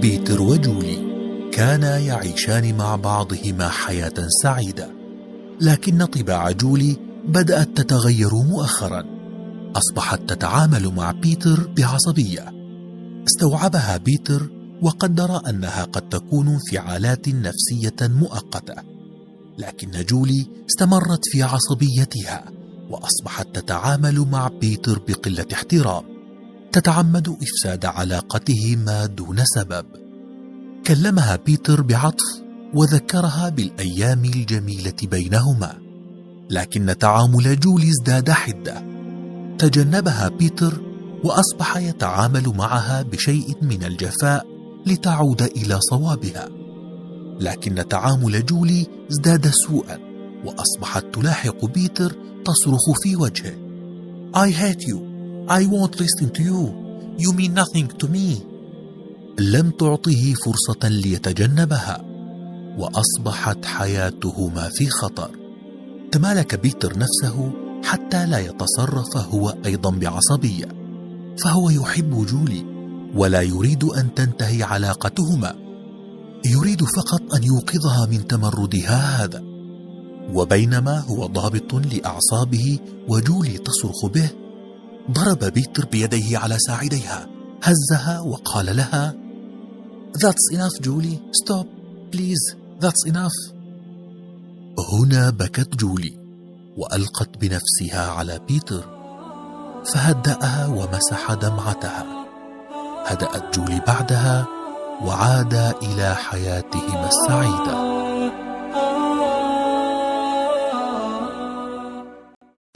بيتر وجولي كانا يعيشان مع بعضهما حياة سعيدة لكن طباع جولي بدأت تتغير مؤخرا. أصبحت تتعامل مع بيتر بعصبية. استوعبها بيتر وقدر أنها قد تكون انفعالات نفسية مؤقتة. لكن جولي استمرت في عصبيتها وأصبحت تتعامل مع بيتر بقلة احترام. تتعمد إفساد علاقتهما دون سبب. كلمها بيتر بعطف وذكرها بالأيام الجميلة بينهما. لكن تعامل جولي ازداد حدة. تجنبها بيتر وأصبح يتعامل معها بشيء من الجفاء لتعود إلى صوابها. لكن تعامل جولي ازداد سوءا وأصبحت تلاحق بيتر تصرخ في وجهه. I hate you. I won't listen to you. You mean nothing to me. لم تعطه فرصة ليتجنبها وأصبحت حياتهما في خطر. تمالك بيتر نفسه حتى لا يتصرف هو أيضا بعصبية فهو يحب جولي ولا يريد أن تنتهي علاقتهما. يريد فقط أن يوقظها من تمردها هذا. وبينما هو ضابط لأعصابه وجولي تصرخ به ضرب بيتر بيديه على ساعديها هزها وقال لها That's enough جولي stop please. That's enough. هنا بكت جولي وألقت بنفسها على بيتر فهدأها ومسح دمعتها. هدأت جولي بعدها وعادا إلى حياتهما السعيدة.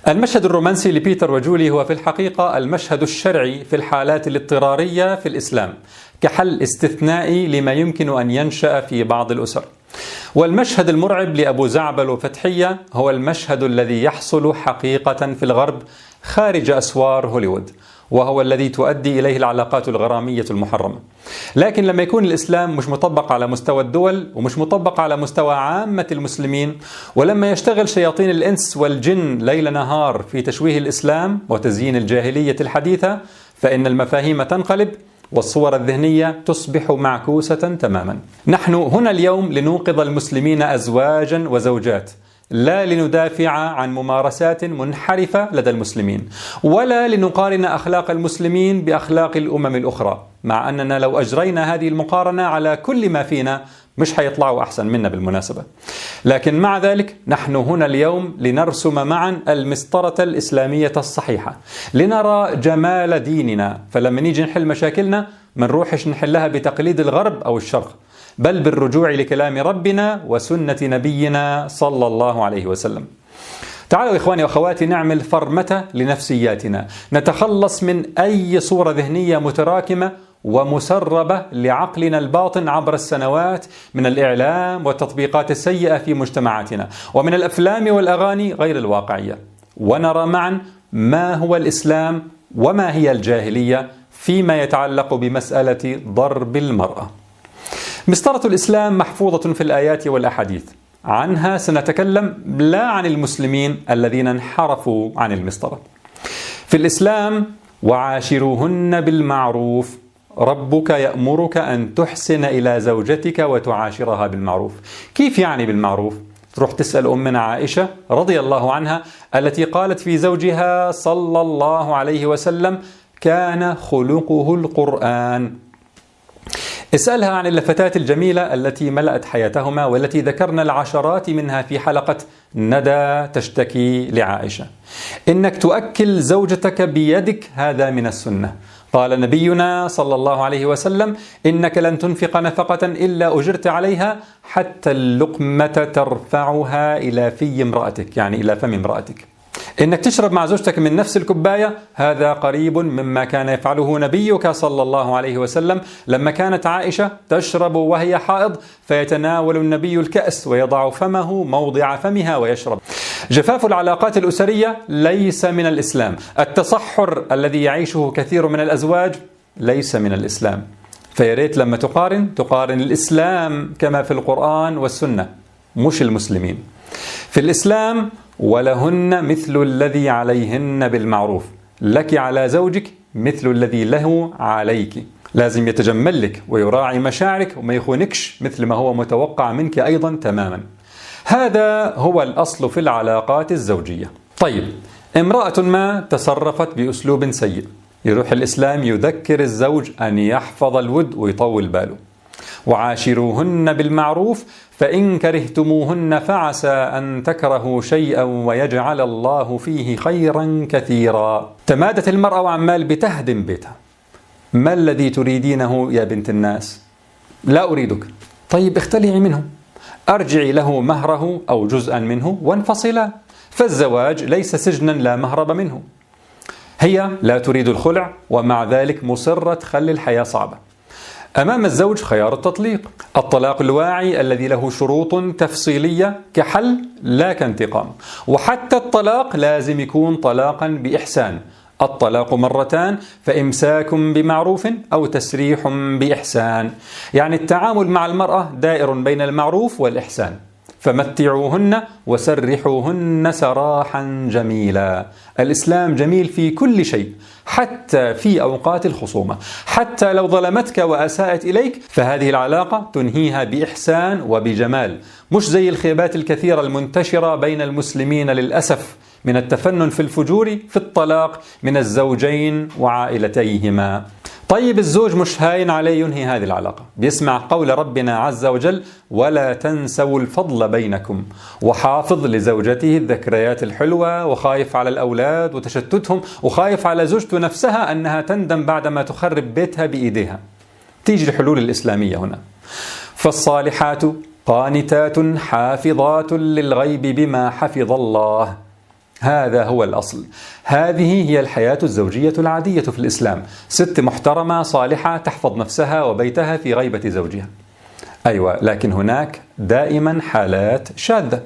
المشهد الرومانسي لبيتر وجولي هو في الحقيقة المشهد الشرعي في الحالات الاضطرارية في الإسلام كحل استثنائي لما يمكن أن ينشأ في بعض الأسر. والمشهد المرعب لأبو زعبل وفتحية هو المشهد الذي يحصل حقيقة في الغرب خارج أسوار هوليوود. وهو الذي تؤدي إليه العلاقات الغرامية المحرمة. لكن لما يكون الإسلام مش مطبق على مستوى الدول ومش مطبق على مستوى عامة المسلمين ولما يشتغل شياطين الإنس والجن ليل نهار في تشويه الإسلام وتزيين الجاهلية الحديثة فإن المفاهيم تنقلب والصور الذهنية تصبح معكوسة تماما. نحن هنا اليوم لنوقظ المسلمين ازواجا وزوجات لا لندافع عن ممارسات منحرفة لدى المسلمين ولا لنقارن أخلاق المسلمين بأخلاق الأمم الأخرى مع أننا لو أجرينا هذه المقارنة على كل ما فينا مش حيطلعوا أحسن منا بالمناسبة. لكن مع ذلك نحن هنا اليوم لنرسم معا المسطرة الإسلامية الصحيحة لنرى جمال ديننا. فلما نيجي نحل مشاكلنا ما نروحش نحلها بتقليد الغرب أو الشرق. بل بالرجوع لكلام ربنا وسنة نبينا صلى الله عليه وسلم. تعالوا إخواني وأخواتي نعمل فرمته لنفسياتنا، نتخلص من أي صورة ذهنية متراكمة ومسربة لعقلنا الباطن عبر السنوات من الإعلام والتطبيقات السيئة في مجتمعاتنا، ومن الأفلام والأغاني غير الواقعية، ونرى معا ما هو الإسلام وما هي الجاهلية فيما يتعلق بمسألة ضرب المرأة. مسطرة الإسلام محفوظة في الآيات والأحاديث. عنها سنتكلم لا عن المسلمين الذين انحرفوا عن المسطرة. في الإسلام وعاشروهن بالمعروف. ربك يأمرك أن تحسن إلى زوجتك وتعاشرها بالمعروف. كيف يعني بالمعروف؟ تروح تسأل أمنا عائشة رضي الله عنها التي قالت في زوجها صلى الله عليه وسلم كان خلقه القرآن. اسألها عن اللفتات الجميلة التي ملأت حياتهما والتي ذكرنا العشرات منها في حلقة ندى تشتكي لعائشة. إنك تؤكل زوجتك بيدك هذا من السنة. قال نبينا صلى الله عليه وسلم إنك لن تنفق نفقة إلا أجرت عليها حتى اللقمة ترفعها إلى في امرأتك يعني إلى فم امرأتك. إنك تشرب مع زوجتك من نفس الكوبايه هذا قريب مما كان يفعله نبيك صلى الله عليه وسلم لما كانت عائشة تشرب وهي حائض فيتناول النبي الكأس ويضع فمه موضع فمها ويشرب. جفاف العلاقات الأسرية ليس من الإسلام، التصحر الذي يعيشه كثير من الأزواج ليس من الإسلام. فياريت لما تقارن تقارن الإسلام كما في القرآن والسنة مش المسلمين. في الإسلام ولهن مثل الذي عليهن بالمعروف. لك على زوجك مثل الذي له عليك. لازم يتجمل لك ويراعي مشاعرك وما يخونكش مثل ما هو متوقع منك أيضا تماما. هذا هو الأصل في العلاقات الزوجية. طيب امرأة ما تصرفت بأسلوب سيء. يروح الإسلام يذكر الزوج أن يحفظ الود ويطول باله. وعاشروهن بالمعروف فإن كرهتموهن فعسى أن تكرهوا شيئا ويجعل الله فيه خيرا كثيرا. تمادت المرأة وعمال بتهدم بيتها. ما الذي تريدينه يا بنت الناس؟ لا أريدك. طيب اختلعي منه. أرجعي له مهره أو جزءا منه وانفصلا. فالزواج ليس سجنا لا مهرب منه. هي لا تريد الخلع ومع ذلك مصرة تخلي الحياة صعبة. أمام الزوج خيار التطليق. الطلاق الواعي الذي له شروط تفصيلية كحل لا كانتقام. وحتى الطلاق لازم يكون طلاقا بإحسان. الطلاق مرتان فإمساك بمعروف أو تسريح بإحسان. يعني التعامل مع المرأة دائر بين المعروف والإحسان. فمتعوهن وسرحوهن سراحا جميلا. الإسلام جميل في كل شيء حتى في أوقات الخصومة. حتى لو ظلمتك وأساءت إليك فهذه العلاقة تنهيها بإحسان وبجمال. مش زي الخيبات الكثيرة المنتشرة بين المسلمين للأسف من التفنن في الفجور في الطلاق من الزوجين وعائلتيهما. طيب الزوج مش هاين عليه ينهي هذه العلاقة. بيسمع قول ربنا عز وجل ولا تنسوا الفضل بينكم وحافظ لزوجته الذكريات الحلوة وخايف على الأولاد وتشتتهم وخايف على زوجته نفسها أنها تندم بعدما تخرب بيتها بإيديها. تيجي الحلول الإسلامية هنا. فالصالحات قانتات حافظات للغيب بما حفظ الله. هذا هو الأصل. هذه هي الحياة الزوجية العادية في الإسلام. ست محترمة صالحة تحفظ نفسها وبيتها في غيبة زوجها. أيوة لكن هناك دائما حالات شاذة.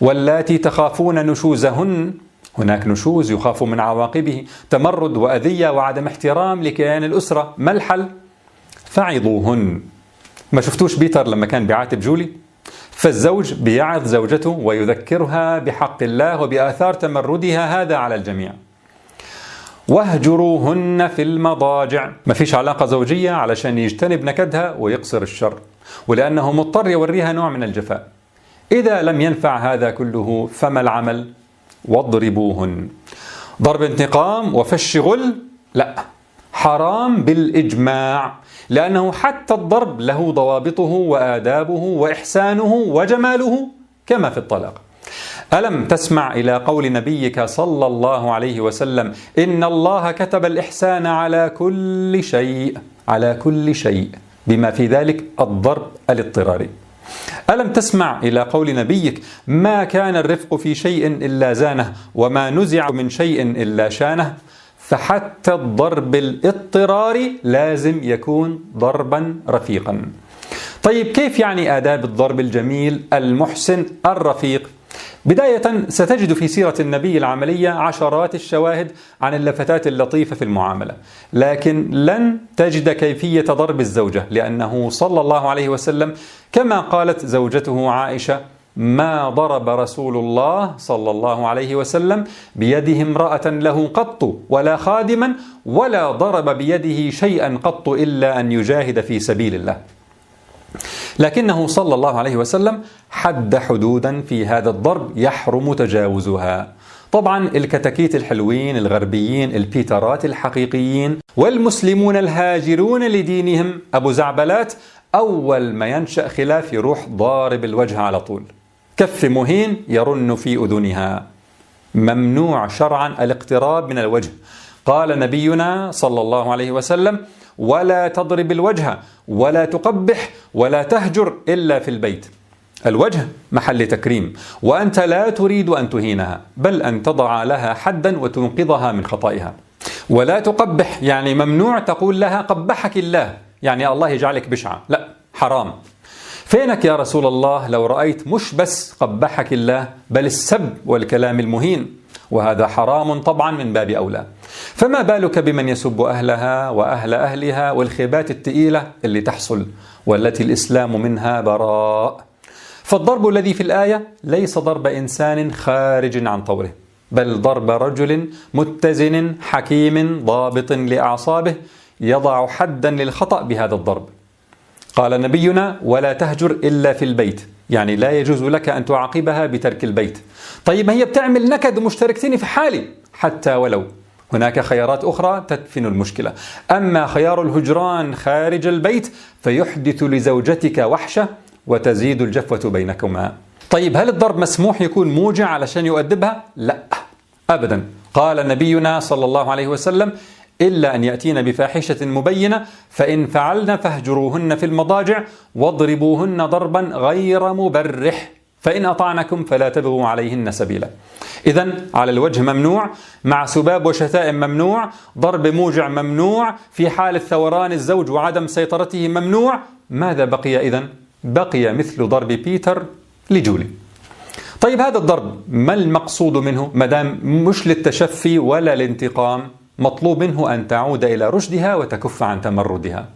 واللاتي تخافون نشوزهن هناك نشوز يخاف من عواقبه تمرد وأذية وعدم احترام لكيان الأسرة. ما الحل؟ فعظوهن. ما شفتوش بيتر لما كان بيعاتب جولي؟ فالزوج بيعظ زوجته ويذكرها بحق الله وبآثار تمردها هذا على الجميع. واهجروهن في المضاجع. ما فيش علاقة زوجية علشان يجتنب نكدها ويقصر الشر ولأنه مضطر يوريها نوع من الجفاء. إذا لم ينفع هذا كله فما العمل؟ واضربوهن. ضرب انتقام وفش غل؟ لا حرام بالإجماع. لأنه حتى الضرب له ضوابطه وآدابه وإحسانه وجماله كما في الطلاق. ألم تسمع إلى قول نبيك صلى الله عليه وسلم إن الله كتب الإحسان على كل شيء على كل شيء بما في ذلك الضرب الاضطراري. ألم تسمع إلى قول نبيك ما كان الرفق في شيء إلا زانه وما نزع من شيء إلا شانه؟ فحتى الضرب الاضطراري لازم يكون ضربا رفيقا. طيب كيف يعني آداب الضرب الجميل المحسن الرفيق؟ بداية ستجد في سيرة النبي العملية عشرات الشواهد عن اللفتات اللطيفة في المعاملة، لكن لن تجد كيفية ضرب الزوجة لأنه صلى الله عليه وسلم كما قالت زوجته عائشة ما ضرب رسول الله صلى الله عليه وسلم بيده امرأة له قط ولا خادما ولا ضرب بيده شيئا قط إلا أن يجاهد في سبيل الله. لكنه صلى الله عليه وسلم حد حدودا في هذا الضرب يحرم تجاوزها. طبعا الكتاكيت الحلوين الغربيين البيترات الحقيقيين والمسلمون الهاجرون لدينهم أبو زعبلات أول ما ينشأ خلاف يروح ضارب الوجه على طول. كف مهين يرن في أذنها. ممنوع شرعا الاقتراب من الوجه. قال نبينا صلى الله عليه وسلم ولا تضرب الوجه ولا تقبح ولا تهجر إلا في البيت. الوجه محل تكريم وأنت لا تريد أن تهينها بل أن تضع لها حدا وتنقذها من خطئها ولا تقبح يعني ممنوع تقول لها قبحك الله يعني الله يجعلك بشعة لا حرام. فينك يا رسول الله لو رأيت مش بس قبحك الله بل السب والكلام المهين؟ وهذا حرام طبعا من باب أولى. فما بالك بمن يسب أهلها وأهل أهلها والخيبات التئيلة اللي تحصل والتي الإسلام منها براء؟ فالضرب الذي في الآية ليس ضرب إنسان خارج عن طوره بل ضرب رجل متزن حكيم ضابط لأعصابه يضع حدا للخطأ بهذا الضرب. قال نبينا ولا تهجر إلا في البيت. يعني لا يجوز لك أن تعاقبها بترك البيت. طيب هي بتعمل نكد ومشتركتين في حالي حتى ولو. هناك خيارات أخرى تدفن المشكلة. أما خيار الهجران خارج البيت فيحدث لزوجتك وحشة وتزيد الجفوة بينكما. طيب هل الضرب مسموح يكون موجع علشان يؤدبها؟ لا أبدا. قال نبينا صلى الله عليه وسلم إلا أن يأتين بفاحشة مبينة فإن فعلن فاهجروهن في المضاجع واضربوهن ضربا غير مبرح فإن أطعنكم فلا تبغوا عليهن سبيلا. إذا على الوجه ممنوع مع سباب وشتائم ممنوع ضرب موجع ممنوع في حالة ثوران الزوج وعدم سيطرته ممنوع ماذا بقي إذا؟ بقي مثل ضرب بيتر لجولي. طيب هذا الضرب ما المقصود منه؟ مدام مش للتشفي ولا الانتقام مطلوب منه أن تعود إلى رشدها وتكف عن تمردها.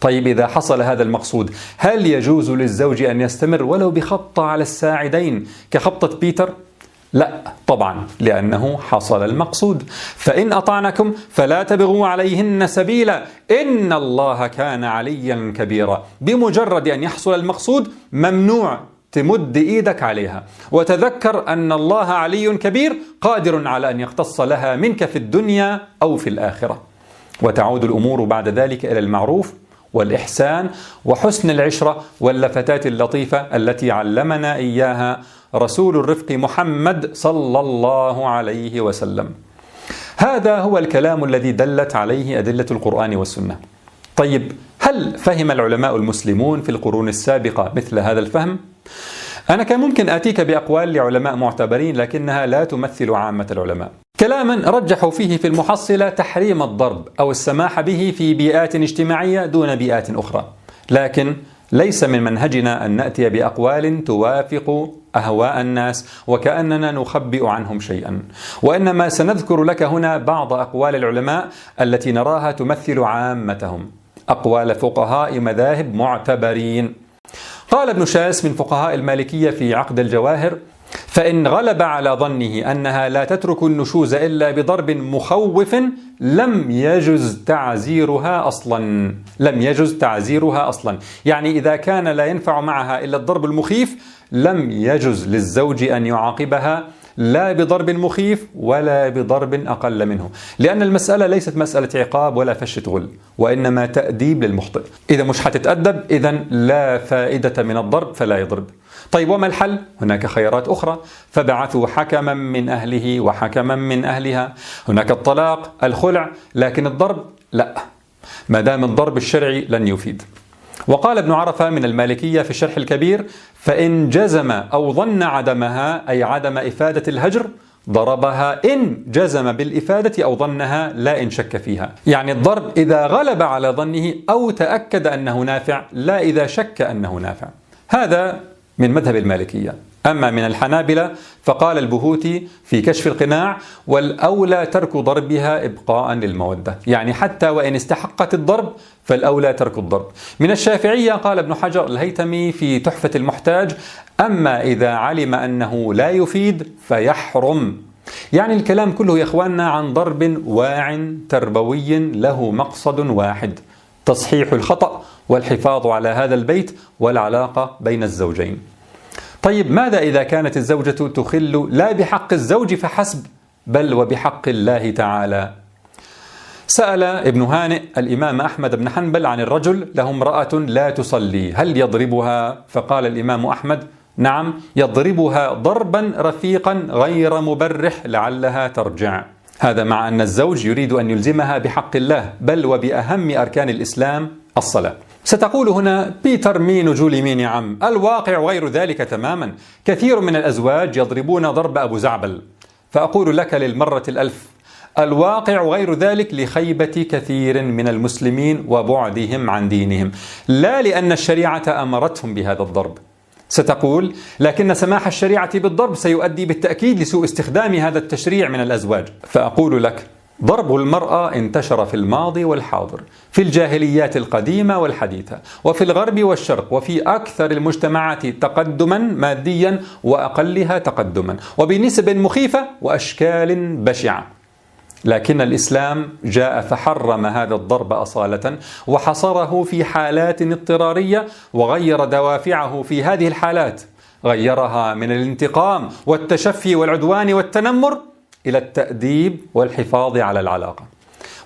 طيب إذا حصل هذا المقصود هل يجوز للزوج أن يستمر ولو بخبطة على الساعدين كخبطة بيتر؟ لا طبعا لأنه حصل المقصود. فإن أطعنكم فلا تبغوا عليهن سبيلا. إن الله كان عليا كبيرا. بمجرد أن يحصل المقصود ممنوع. تمد إيدك عليها. وتذكر أن الله علي كبير قادر على أن يقتص لها منك في الدنيا أو في الآخرة. وتعود الأمور بعد ذلك إلى المعروف والإحسان وحسن العشرة واللفتات اللطيفة التي علمنا إياها رسول الرفق محمد صلى الله عليه وسلم. هذا هو الكلام الذي دلت عليه أدلة القرآن والسنة. طيب هل فهم العلماء المسلمون في القرون السابقة مثل هذا الفهم؟ أنا كان ممكن آتيك بأقوال لعلماء معتبرين لكنها لا تمثل عامة العلماء. كلاما رجحوا فيه في المحصلة تحريم الضرب أو السماح به في بيئات اجتماعية دون بيئات أخرى. لكن ليس من منهجنا أن نأتي بأقوال توافق أهواء الناس وكأننا نخبئ عنهم شيئا. وإنما سنذكر لك هنا بعض أقوال العلماء التي نراها تمثل عامتهم. أقوال فقهاء مذاهب معتبرين. قال ابن شاس من فقهاء المالكية في عقد الجواهر فإن غلب على ظنه أنها لا تترك النشوز إلا بضرب مخوف لم يجز تعزيرها أصلا. لم يجز تعزيرها أصلا. يعني إذا كان لا ينفع معها إلا الضرب المخيف لم يجز للزوج أن يعاقبها. لا بضرب مخيف ولا بضرب أقل منه. لأن المسألة ليست مسألة عقاب ولا فشة غل وإنما تأديب للمخطئ. إذا مش حتتأدب إذا لا فائدة من الضرب فلا يضرب. طيب وما الحل؟ هناك خيارات أخرى. فبعثوا حكما من أهله وحكما من أهلها. هناك الطلاق الخلع لكن الضرب لا. ما دام الضرب الشرعي لن يفيد. وقال ابن عرفة من المالكية في الشرح الكبير فإن جزم أو ظن عدمها أي عدم إفادة الهجر ضربها. إن جزم بالإفادة أو ظنها لا إن شك فيها. يعني الضرب إذا غلب على ظنه أو تأكد أنه نافع لا إذا شك أنه نافع. هذا من مذهب المالكية. أما من الحنابلة فقال البهوتي في كشف القناع والأولى ترك ضربها إبقاء للمودة. يعني حتى وإن استحقت الضرب فالأولى ترك الضرب. من الشافعية قال ابن حجر الهيتمي في تحفة المحتاج أما إذا علم أنه لا يفيد فيحرم. يعني الكلام كله يا إخواننا عن ضرب واع تربوي له مقصد واحد تصحيح الخطأ والحفاظ على هذا البيت والعلاقة بين الزوجين. طيب ماذا إذا كانت الزوجة تخل لا بحق الزوج فحسب بل وبحق الله تعالى؟ سأل ابن هانئ الإمام أحمد بن حنبل عن الرجل له امرأة لا تصلي هل يضربها؟ فقال الإمام أحمد نعم يضربها ضربا رفيقا غير مبرح لعلها ترجع. هذا مع أن الزوج يريد أن يلزمها بحق الله بل وبأهم أركان الإسلام الصلاة. ستقول هنا بيتر مين وجولي مين يا عم؟ الواقع غير ذلك تماما. كثير من الأزواج يضربون ضرب أبو زعبل. فأقول لك للمرة الألف الواقع غير ذلك لخيبة كثير من المسلمين وبعدهم عن دينهم. لا لأن الشريعة أمرتهم بهذا الضرب. ستقول لكن سماح الشريعة بالضرب سيؤدي بالتأكيد لسوء استخدام هذا التشريع من الأزواج. فأقول لك ضرب المرأة انتشر في الماضي والحاضر في الجاهليات القديمة والحديثة وفي الغرب والشرق وفي أكثر المجتمعات تقدما ماديا وأقلها تقدما وبنسب مخيفة وأشكال بشعة. لكن الإسلام جاء فحرم هذا الضرب أصالة وحصره في حالات اضطرارية وغير دوافعه في هذه الحالات غيرها من الانتقام والتشفي والعدوان والتنمر إلى التأديب والحفاظ على العلاقة.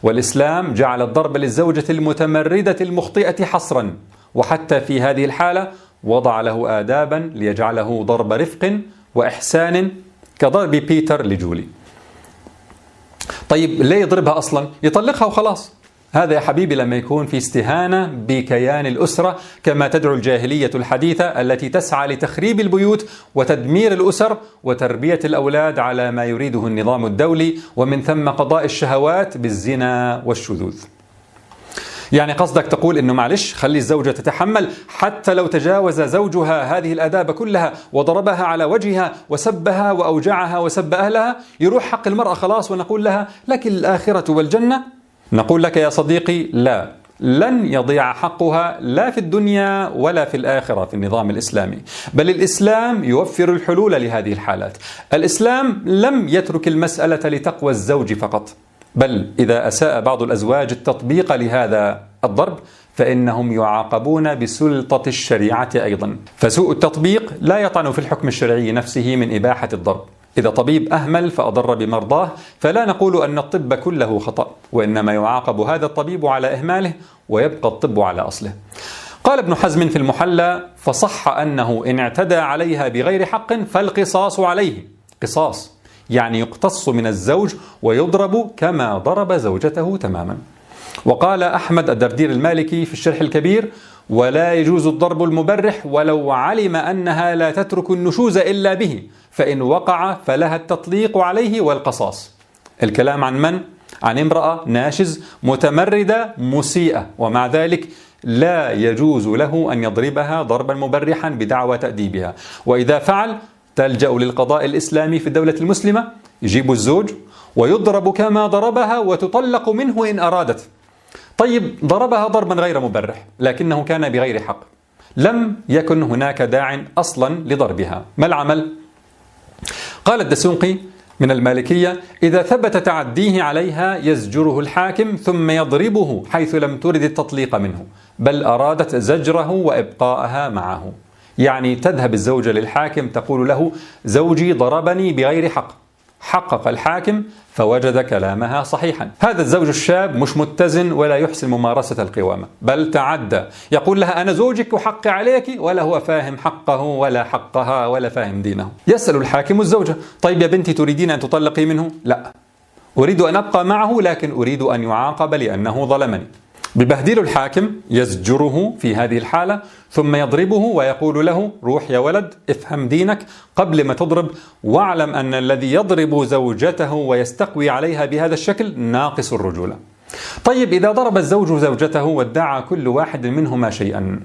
والإسلام جعل الضرب للزوجة المتمردة المخطئة حصرا وحتى في هذه الحالة وضع له آدابا ليجعله ضرب رفق وإحسان كضرب بيتر لجولي. طيب ليه يضربها أصلا؟ يطلقها وخلاص. هذا يا حبيبي لما يكون في استهانة بكيان الأسرة كما تدعو الجاهلية الحديثة التي تسعى لتخريب البيوت وتدمير الأسر وتربية الأولاد على ما يريده النظام الدولي ومن ثم قضاء الشهوات بالزنا والشذوذ. يعني قصدك تقول إنه معلش خلي الزوجة تتحمل حتى لو تجاوز زوجها هذه الآداب كلها وضربها على وجهها وسبها وأوجعها وسب أهلها يروح حق المرأة خلاص ونقول لها لك الآخرة والجنة؟ نقول لك يا صديقي لا. لن يضيع حقها لا في الدنيا ولا في الآخرة في النظام الإسلامي، بل الإسلام يوفر الحلول لهذه الحالات. الإسلام لم يترك المسألة لتقوى الزوج فقط، بل إذا أساء بعض الأزواج التطبيق لهذا الضرب فإنهم يعاقبون بسلطة الشريعة أيضا. فسوء التطبيق لا يطعن في الحكم الشرعي نفسه من إباحة الضرب. إذا طبيب أهمل فأضر بمرضاه فلا نقول أن الطب كله خطأ وإنما يعاقب هذا الطبيب على إهماله ويبقى الطب على أصله. قال ابن حزم في المحلى فصح أنه إن اعتدى عليها بغير حق فالقصاص عليه. قصاص يعني يقتص من الزوج ويضرب كما ضرب زوجته تماما. وقال أحمد الدردير المالكي في الشرح الكبير ولا يجوز الضرب المبرح ولو علم أنها لا تترك النشوز إلا به فإن وقع فلها التطليق عليه والقصاص. الكلام عن من؟ عن امرأة ناشز متمردة مسيئة ومع ذلك لا يجوز له أن يضربها ضربا مبرحا بدعوى تأديبها. وإذا فعل تلجأ للقضاء الإسلامي في الدولة المسلمة يجيب الزوج ويضرب كما ضربها وتطلق منه إن أرادت. طيب ضربها ضربا غير مبرح لكنه كان بغير حق. لم يكن هناك داع أصلا لضربها. ما العمل؟ قال الدسوقي من المالكية إذا ثبت تعديه عليها يزجره الحاكم ثم يضربه حيث لم ترد التطليق منه بل أرادت زجره وإبقاءها معه. يعني تذهب الزوجة للحاكم تقول له زوجي ضربني بغير حق. حقق الحاكم فوجد كلامها صحيحا. هذا الزوج الشاب مش متزن ولا يحسن ممارسة القوامة بل تعدى. يقول لها أنا زوجك وحقي عليك ولا هو فاهم حقه ولا حقها ولا فاهم دينه. يسأل الحاكم الزوجة طيب يا بنتي تريدين أن تطلقي منه؟ لا. أريد أن أبقى معه لكن أريد أن يعاقب لأنه ظلمني. ببهدل الحاكم يزجره في هذه الحالة ثم يضربه ويقول له روح يا ولد افهم دينك قبل ما تضرب واعلم أن الذي يضرب زوجته ويستقوي عليها بهذا الشكل ناقص الرجولة. طيب إذا ضرب الزوج زوجته وادعى كل واحد منهما شيئا.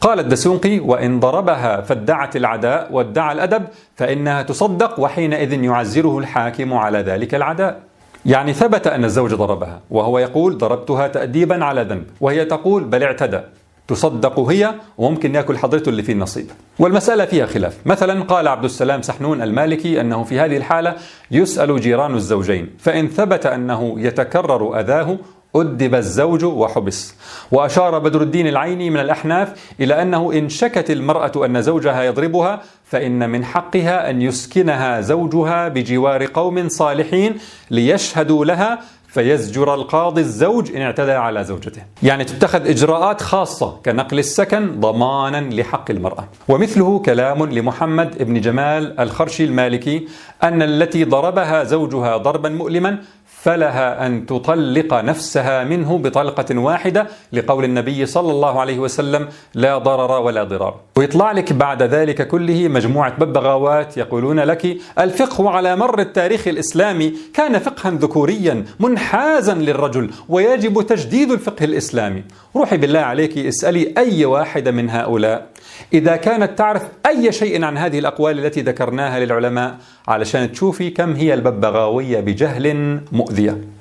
قال الدسوقي وإن ضربها فادعت العداء وادعى الأدب فإنها تصدق وحينئذ يعزره الحاكم على ذلك العداء. يعني ثبت أن الزوج ضربها وهو يقول ضربتها تأديبا على ذنب وهي تقول بل اعتدى تصدق هي وممكن يأكل حضرته اللي فيه النصيب. والمسألة فيها خلاف. مثلا قال عبد السلام سحنون المالكي أنه في هذه الحالة يسأل جيران الزوجين فإن ثبت أنه يتكرر أذاه أدب الزوج وحبس. وأشار بدر الدين العيني من الأحناف إلى أنه إن شكت المرأة أن زوجها يضربها فإن من حقها أن يسكنها زوجها بجوار قوم صالحين ليشهدوا لها فيزجر القاضي الزوج إن اعتدى على زوجته. يعني تتخذ إجراءات خاصة كنقل السكن ضمانا لحق المرأة. ومثله كلام لمحمد بن جمال الخرشي المالكي أن التي ضربها زوجها ضربا مؤلما فلها أن تطلق نفسها منه بطلقة واحدة لقول النبي صلى الله عليه وسلم لا ضرر ولا ضرار. ويطلع لك بعد ذلك كله مجموعة ببغاوات يقولون لك الفقه على مر التاريخ الإسلامي كان فقها ذكوريا منحازا للرجل ويجب تجديد الفقه الإسلامي. روحي بالله عليك اسألي أي واحدة من هؤلاء. إذا كانت تعرف أي شيء عن هذه الأقوال التي ذكرناها للعلماء علشان تشوفي كم هي الببغاوية بجهل مؤذية.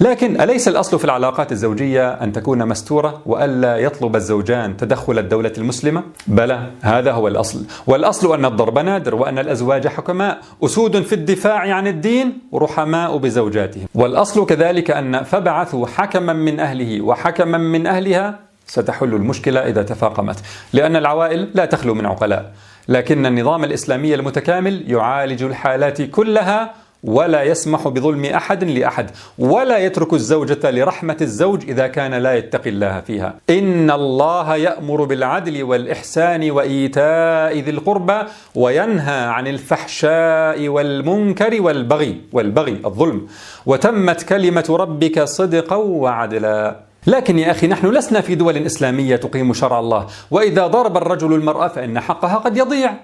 لكن أليس الأصل في العلاقات الزوجية أن تكون مستورة وألا يطلب الزوجان تدخل الدولة المسلمة؟ بلى هذا هو الأصل. والأصل أن الضرب نادر وأن الأزواج حكماء. أسود في الدفاع عن الدين رحماء بزوجاتهم. والأصل كذلك أن فبعثوا حكما من أهله وحكما من أهلها. ستحل المشكلة إذا تفاقمت لأن العوائل لا تخلو من عقلاء. لكن النظام الإسلامي المتكامل يعالج الحالات كلها ولا يسمح بظلم أحد لأحد ولا يترك الزوجة لرحمة الزوج إذا كان لا يتقي الله فيها. إن الله يأمر بالعدل والإحسان وإيتاء ذي القربى وينهى عن الفحشاء والمنكر والبغي والبغي الظلم. وتمت كلمة ربك صدقا وعدلا. لكن يا أخي نحن لسنا في دول إسلامية تقيم شرع الله وإذا ضرب الرجل المرأة فإن حقها قد يضيع.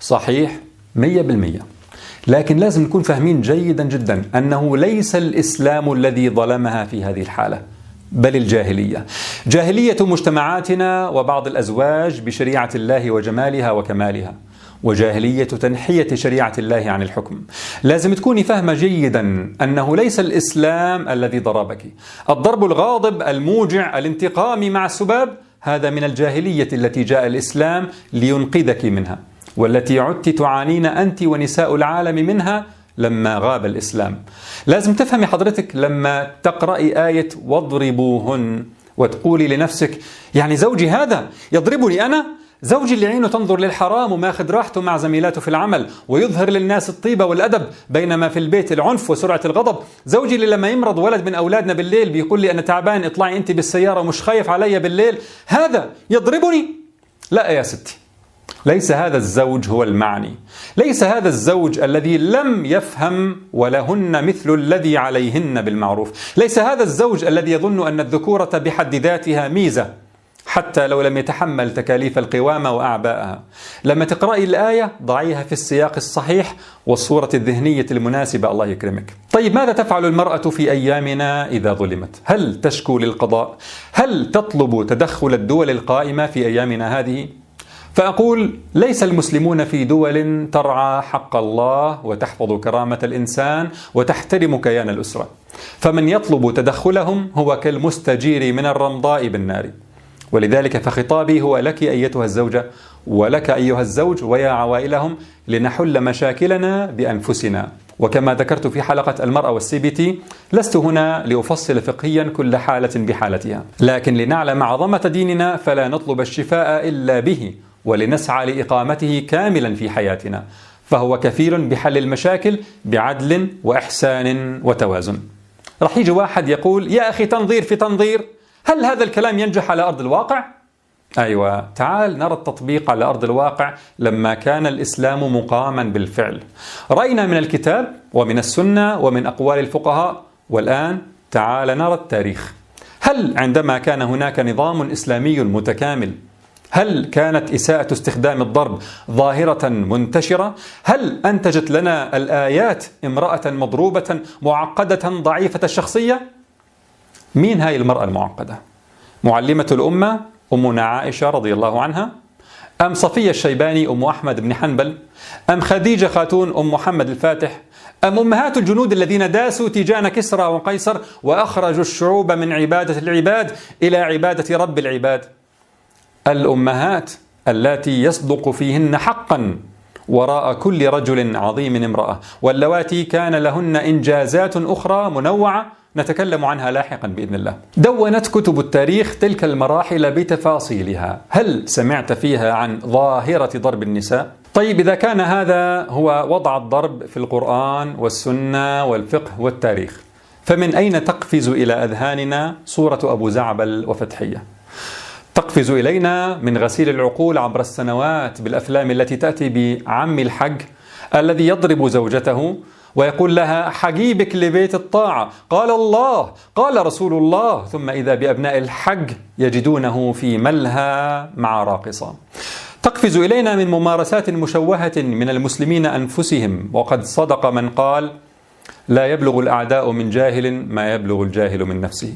صحيح 100% لكن لازم نكون فاهمين جيدا جدا أنه ليس الإسلام الذي ظلمها في هذه الحالة بل الجاهلية. جاهلية مجتمعاتنا وبعض الأزواج بشريعة الله وجمالها وكمالها. وجاهلية تنحية شريعة الله عن الحكم. لازم تكوني فاهمة جيدا أنه ليس الإسلام الذي ضربك. الضرب الغاضب الموجع الانتقام مع السباب هذا من الجاهلية التي جاء الإسلام لينقذك منها. والتي عدت تعانين أنت ونساء العالم منها لما غاب الإسلام. لازم تفهمي حضرتك لما تقرأي آية واضربوهن وتقولي لنفسك يعني زوجي هذا يضربني أنا زوجي اللي عينه تنظر للحرام وماخذ راحته مع زميلاته في العمل ويظهر للناس الطيبة والأدب بينما في البيت العنف وسرعة الغضب. زوجي اللي لما يمرض ولد من أولادنا بالليل بيقول لي أنا تعبان اطلعي أنت بالسيارة ومش خايف علي بالليل هذا يضربني. لا يا ستي ليس هذا الزوج هو المعني ليس هذا الزوج الذي لم يفهم ولهن مثل الذي عليهن بالمعروف ليس هذا الزوج الذي يظن أن الذكورة بحد ذاتها ميزة حتى لو لم يتحمل تكاليف القوامة وأعباءها. لما تقرأي الآية ضعيها في السياق الصحيح والصورة الذهنية المناسبة الله يكرمك. طيب ماذا تفعل المرأة في أيامنا إذا ظلمت؟ هل تشكو للقضاء؟ هل تطلب تدخل الدول القائمة في أيامنا هذه؟ فأقول ليس المسلمون في دول ترعى حق الله وتحفظ كرامة الإنسان وتحترم كيان الأسرة. فمن يطلب تدخلهم هو كالمستجير من الرمضاء بالنار. ولذلك فخطابي هو لك أيتها الزوجة ولك أيها الزوج ويا عوائلهم لنحل مشاكلنا بأنفسنا. وكما ذكرت في حلقة المرأة و CBT ال لست هنا لأفصل فقهيا كل حالة بحالتها. لكن لنعلم عظمة ديننا فلا نطلب الشفاء إلا به. ولنسعى لإقامته كاملا في حياتنا فهو كفيل بحل المشاكل بعدل وإحسان وتوازن. راح يجي واحد يقول يا أخي تنظير في تنظير هل هذا الكلام ينجح على أرض الواقع؟ أيوه تعال نرى التطبيق على أرض الواقع لما كان الإسلام مقاما بالفعل. رأينا من الكتاب ومن السنة ومن أقوال الفقهاء والآن تعال نرى التاريخ. هل عندما كان هناك نظام إسلامي متكامل هل كانت إساءة استخدام الضرب ظاهرة منتشرة؟ هل أنتجت لنا الآيات امرأة مضروبة معقدة ضعيفة الشخصية؟ مين هاي المرأة المعقدة؟ معلمة الأمة أمنا عائشة رضي الله عنها؟ أم صفية الشيباني أم أحمد بن حنبل؟ أم خديجة خاتون أم محمد الفاتح؟ أم أمهات الجنود الذين داسوا تيجان كسرى وقيصر وأخرجوا الشعوب من عبادة العباد إلى عبادة رب العباد؟ الأمهات اللاتي يصدق فيهن حقا وراء كل رجل عظيم امرأة واللواتي كان لهن إنجازات أخرى منوعة نتكلم عنها لاحقا بإذن الله. دونت كتب التاريخ تلك المراحل بتفاصيلها، هل سمعت فيها عن ظاهرة ضرب النساء؟ طيب إذا كان هذا هو وضع الضرب في القرآن والسنة والفقه والتاريخ، فمن أين تقفز إلى أذهاننا صوره أبو زعبل وفتحية؟ تقفز إلينا من غسيل العقول عبر السنوات بالأفلام التي تأتي بعم الحج الذي يضرب زوجته ويقول لها حجيبك لبيت الطاعة. قال الله قال رسول الله. ثم إذا بأبناء الحج يجدونه في ملهى مع راقصه تقفز إلينا من ممارسات مشوهة من المسلمين أنفسهم. وقد صدق من قال لا يبلغ الأعداء من جاهل ما يبلغ الجاهل من نفسه.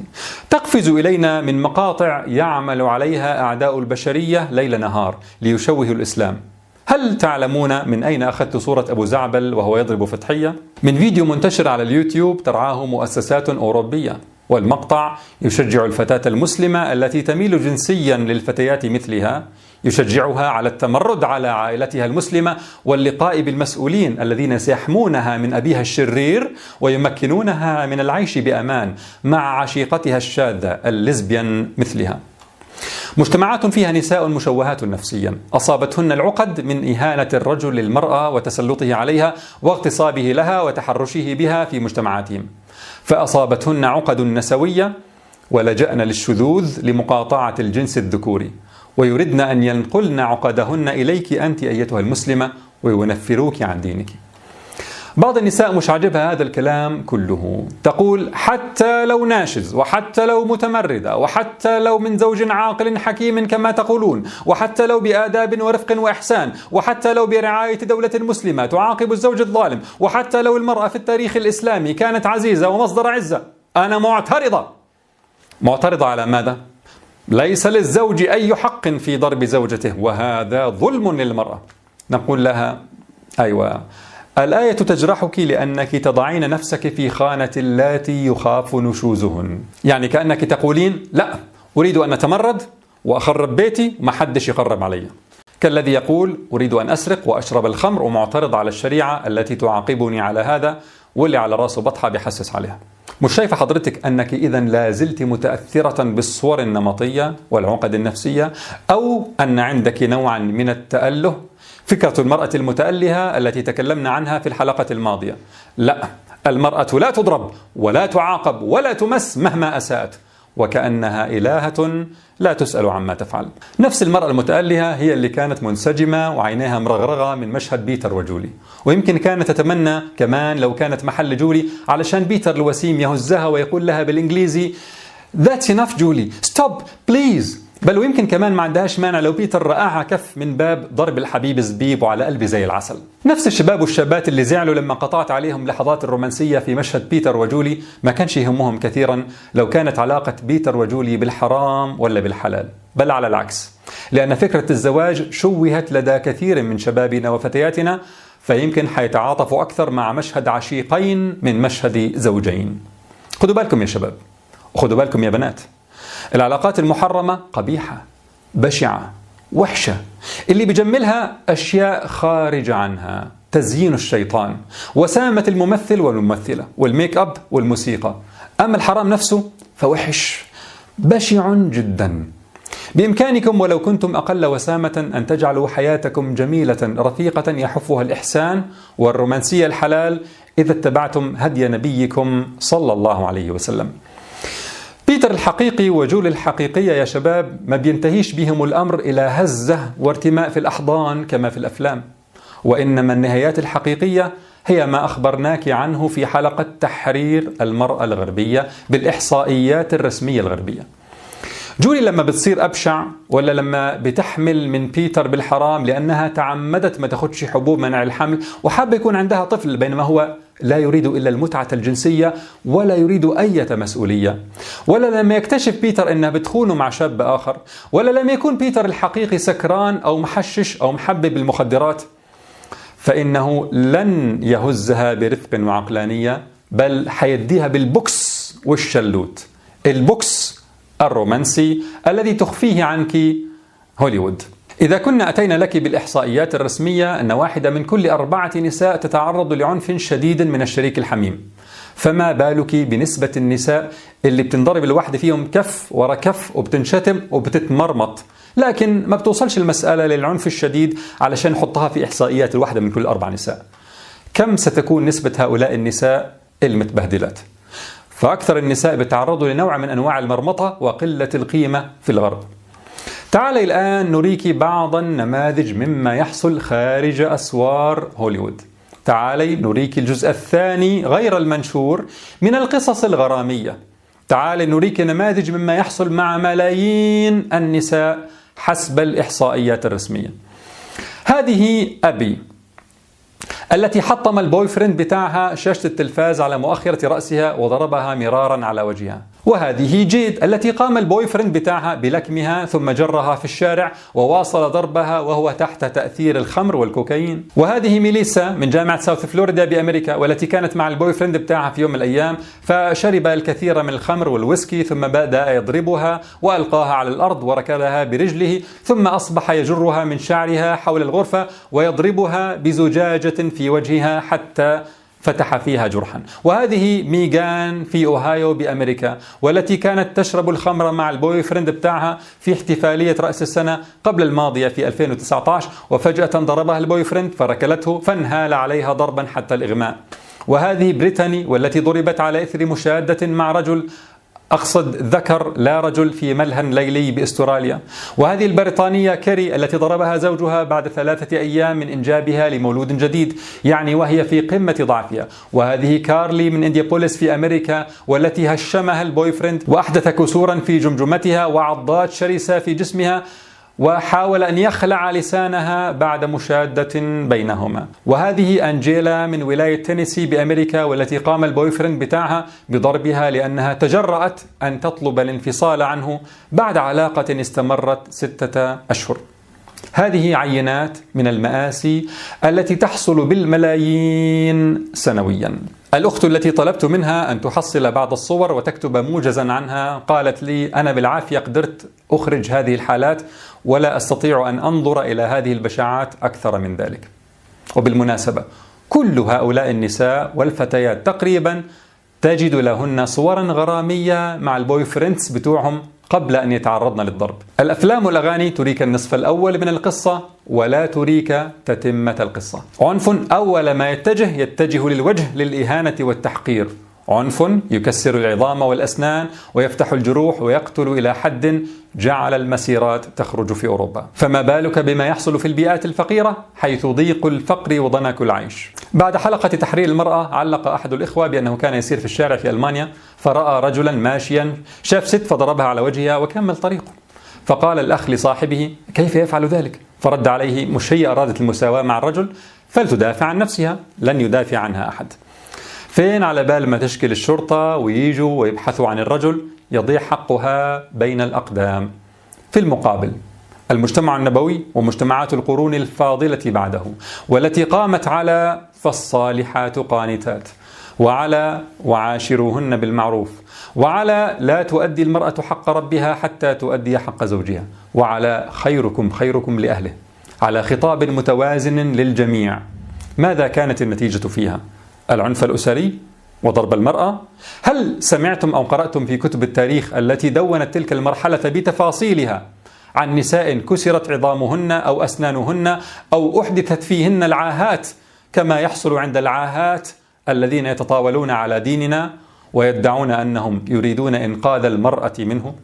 تقفز إلينا من مقاطع يعمل عليها أعداء البشرية ليل نهار ليشوهوا الإسلام. هل تعلمون من أين أخذت صورة أبو زعبل وهو يضرب فتحية؟ من فيديو منتشر على اليوتيوب ترعاه مؤسسات أوروبية والمقطع يشجع الفتاة المسلمة التي تميل جنسيا للفتيات مثلها يشجعها على التمرد على عائلتها المسلمة واللقاء بالمسؤولين الذين سيحمونها من أبيها الشرير ويمكنونها من العيش بأمان مع عشيقتها الشاذة اللزبيان مثلها. مجتمعات فيها نساء مشوهات نفسيا. أصابتهن العقد من إهانة الرجل للمرأة وتسلطه عليها واغتصابه لها وتحرشه بها في مجتمعاتهم. فأصابتهن عقد نسوية ولجأن للشذوذ لمقاطعة الجنس الذكوري. ويردن أن ينقلن عقدهن إليك أنت أيتها المسلمة وينفروك عن دينك. بعض النساء مش عاجبها هذا الكلام كله. تقول حتى لو ناشز وحتى لو متمردة وحتى لو من زوج عاقل حكيم كما تقولون وحتى لو بآداب ورفق وإحسان وحتى لو برعاية دولة مسلمة تعاقب الزوج الظالم وحتى لو المرأة في التاريخ الإسلامي كانت عزيزة ومصدر عزة. أنا معترضة. معترضة على ماذا؟ ليس للزوج أي حق في ضرب زوجته وهذا ظلم للمرأة. نقول لها أيوة. الآية تجرحك لأنك تضعين نفسك في خانة اللاتي يخاف نشوزهن. يعني كأنك تقولين لا أريد أن أتمرد وأخرب بيتي وما حدش يقرب علي. كالذي يقول أريد أن أسرق وأشرب الخمر ومعترض على الشريعة التي تعاقبني على هذا. واللي على راسه بطحة بحسس عليها. مش شايفة حضرتك أنك إذا لا زلت متأثرة بالصور النمطية والعقد النفسية أو أن عندك نوعا من التأله؟ فكرة المرأة المتألهة التي تكلمنا عنها في الحلقة الماضية. لا المرأة لا تضرب ولا تعاقب ولا تمس مهما أساءت. وكأنها إلهة لا تسأل عما تفعل. نفس المرأة المتألهة هي اللي كانت منسجمة وعينيها مرغرغة من مشهد بيتر وجولي. ويمكن كانت تتمنى كمان لو كانت محل جولي علشان بيتر الوسيم يهزها ويقول لها بالإنجليزي That's enough Julie stop please. بل ويمكن كمان ما عندهاش مانع لو بيتر رقعها كف من باب ضرب الحبيب زبيب وعلى قلبي زي العسل. نفس الشباب والشابات اللي زعلوا لما قطعت عليهم لحظات الرومانسية في مشهد بيتر وجولي ما كانش يهمهم كثيرا لو كانت علاقة بيتر وجولي بالحرام ولا بالحلال. بل على العكس. لأن فكرة الزواج شوهت لدى كثير من شبابنا وفتياتنا فيمكن حيتعاطفوا أكثر مع مشهد عشيقين من مشهد زوجين. خدوا بالكم يا شباب. وخدوا بالكم يا بنات. العلاقات المحرمة قبيحة بشعة وحشة. اللي بجملها أشياء خارجة عنها تزيين الشيطان. وسامة الممثل والممثلة والميك أب والموسيقى. أما الحرام نفسه فوحش بشع جدا. بإمكانكم ولو كنتم أقل وسامة أن تجعلوا حياتكم جميلة رفيقة يحفها الإحسان والرومانسية الحلال إذا اتبعتم هدي نبيكم صلى الله عليه وسلم. بيتر الحقيقي وجول الحقيقية يا شباب ما بينتهيش بهم الأمر إلى هزة وارتماء في الأحضان كما في الأفلام. وإنما النهايات الحقيقية هي ما أخبرناك عنه في حلقة تحرير المرأة الغربية بالإحصائيات الرسمية الغربية. جولي لما بتصير أبشع ولا لما بتحمل من بيتر بالحرام لأنها تعمدت ما تاخدش حبوب منع الحمل وحابة يكون عندها طفل بينما هو لا يريد إلا المتعة الجنسية ولا يريد أي مسؤولية. ولا لما يكتشف بيتر أنها بتخونه مع شاب آخر. ولا لما يكون بيتر الحقيقي سكران أو محشش أو محبب بالمخدرات فإنه لن يهزها برفق وعقلانية بل حيديها بالبوكس والشلوت. البوكس الرومانسي الذي تخفيه عنك هوليوود. إذا كنا أتينا لك بالإحصائيات الرسمية أن واحدة من كل أربعة نساء تتعرض لعنف شديد من الشريك الحميم. فما بالك بنسبة النساء اللي بتنضرب الواحدة فيهم كف ورا كف وبتنشتم وبتتمرمط؟ لكن ما بتوصلش المسألة للعنف الشديد علشان نحطها في إحصائيات الواحدة من كل أربع نساء. كم ستكون نسبة هؤلاء النساء المتبهدلات؟ فأكثر النساء بيتعرضوا لنوع من أنواع المرمطة وقلة القيمة في الغرب. تعالي الآن نريك بعض النماذج مما يحصل خارج أسوار هوليوود. تعالي نريك الجزء الثاني غير المنشور من القصص الغرامية. تعالي نريك نماذج مما يحصل مع ملايين النساء حسب الإحصائيات الرسمية. هذه آبي التي حطم ال boyfriend بتاعها شاشة التلفاز على مؤخرة رأسها وضربها مرارا على وجهها. وهذه جيد التي قام ال boyfriend بتاعها بلكمها ثم جرها في الشارع وواصل ضربها وهو تحت تأثير الخمر والكوكايين. وهذه ميليسا من جامعة ساوث فلوريدا بأمريكا والتي كانت مع ال boyfriend بتاعها في يوم من الأيام فشرب الكثير من الخمر والويسكي ثم بدأ يضربها وألقاها على الأرض وركبها برجله ثم أصبح يجرها من شعرها حول الغرفة ويضربها بزجاجة في وجهها حتى فتح فيها جرحا. وهذه ميغان في أوهايو بأمريكا والتي كانت تشرب الخمر مع ال boyfriend بتاعها في احتفالية رأس السنة قبل الماضية في 2019 وفجأة ضربها ال boyfriend فركلته فانهال عليها ضربا حتى الإغماء. وهذه بريتاني والتي ضربت على إثر مشادة مع رجل أقصد ذكر لا رجل في ملهى ليلي بأستراليا. وهذه البريطانية كيري التي ضربها زوجها بعد ثلاثة أيام من إنجابها لمولود جديد يعني وهي في قمة ضعفها. وهذه كارلي من إنديانابوليس في أمريكا والتي هشمها ال boyfriend وأحدث كسورا في جمجمتها وعضات شرسة في جسمها وحاول أن يخلع لسانها بعد مشادة بينهما. وهذه أنجيلا من ولاية تينيسي بأمريكا والتي قام ال boyfriend بتاعها بضربها لأنها تجرأت أن تطلب الانفصال عنه بعد علاقة استمرت ستة أشهر. هذه عينات من المآسي التي تحصل بالملايين سنويا. الأخت التي طلبت منها أن تحصل بعض الصور وتكتب موجزا عنها قالت لي أنا بالعافية قدرت أخرج هذه الحالات ولا أستطيع أن أنظر إلى هذه البشاعات أكثر من ذلك. وبالمناسبة كل هؤلاء النساء والفتيات تقريبا تجد لهن صورا غرامية مع ال boyfriends بتوعهم قبل أن يتعرضن للضرب. الأفلام والأغاني تريك النصف الأول من القصة ولا تريك تتمة القصة. عنف أول ما يتجه يتجه للوجه للإهانة والتحقير. عنف يكسر العظام والأسنان ويفتح الجروح ويقتل إلى حد جعل المسيرات تخرج في أوروبا. فما بالك بما يحصل في البيئات الفقيرة حيث ضيق الفقر وضنك العيش؟ بعد حلقة تحرير المرأة علق أحد الإخوة بأنه كان يسير في الشارع في ألمانيا فرأى رجلا ماشيا شاف ست فضربها على وجهها وكمل طريقه. فقال الأخ لصاحبه كيف يفعل ذلك؟ فرد عليه مش هي أرادت المساواة مع الرجل فلتدافع عن نفسها لن يدافع عنها أحد. فين على بال ما تشكل الشرطة ويجوا ويبحثوا عن الرجل يضيع حقها بين الأقدام في المقابل المجتمع النبوي ومجتمعات القرون الفاضلة بعده والتي قامت على فالصالحات قانتات وعلى وعاشروهن بالمعروف وعلى لا تؤدي المرأة حق ربها حتى تؤدي حق زوجها وعلى خيركم خيركم لأهله على خطاب متوازن للجميع ماذا كانت النتيجة فيها؟ العنف الأسري وضرب المرأة. هل سمعتم أو قرأتم في كتب التاريخ التي دونت تلك المرحلة بتفاصيلها عن نساء كسرت عظامهن أو أسنانهن أو أحدثت فيهن العاهات كما يحصل عند العاهات الذين يتطاولون على ديننا ويدعون أنهم يريدون إنقاذ المرأة منه؟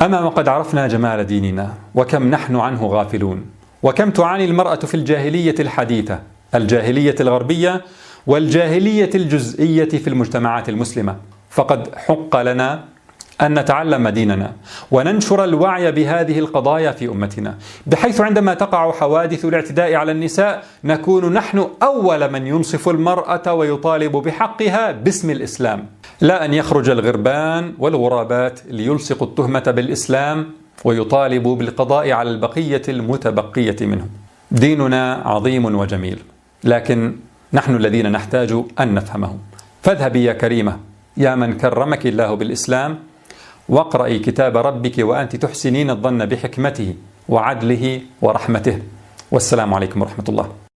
أما وقد عرفنا جمال ديننا وكم نحن عنه غافلون وكم تعاني المرأة في الجاهلية الحديثة الجاهلية الغربية والجاهلية الجزئية في المجتمعات المسلمة. فقد حق لنا أن نتعلم ديننا وننشر الوعي بهذه القضايا في أمتنا. بحيث عندما تقع حوادث الاعتداء على النساء نكون نحن أول من ينصف المرأة ويطالب بحقها باسم الإسلام. لا أن يخرج الغربان والغرابات ليلصقوا التهمة بالإسلام ويطالبوا بالقضاء على البقية المتبقية منه ديننا عظيم وجميل. لكن نحن الذين نحتاج أن نفهمه فاذهبي يا كريمة يا من كرمك الله بالإسلام واقرأي كتاب ربك وأنت تحسنين الظن بحكمته وعدله ورحمته. والسلام عليكم ورحمة الله.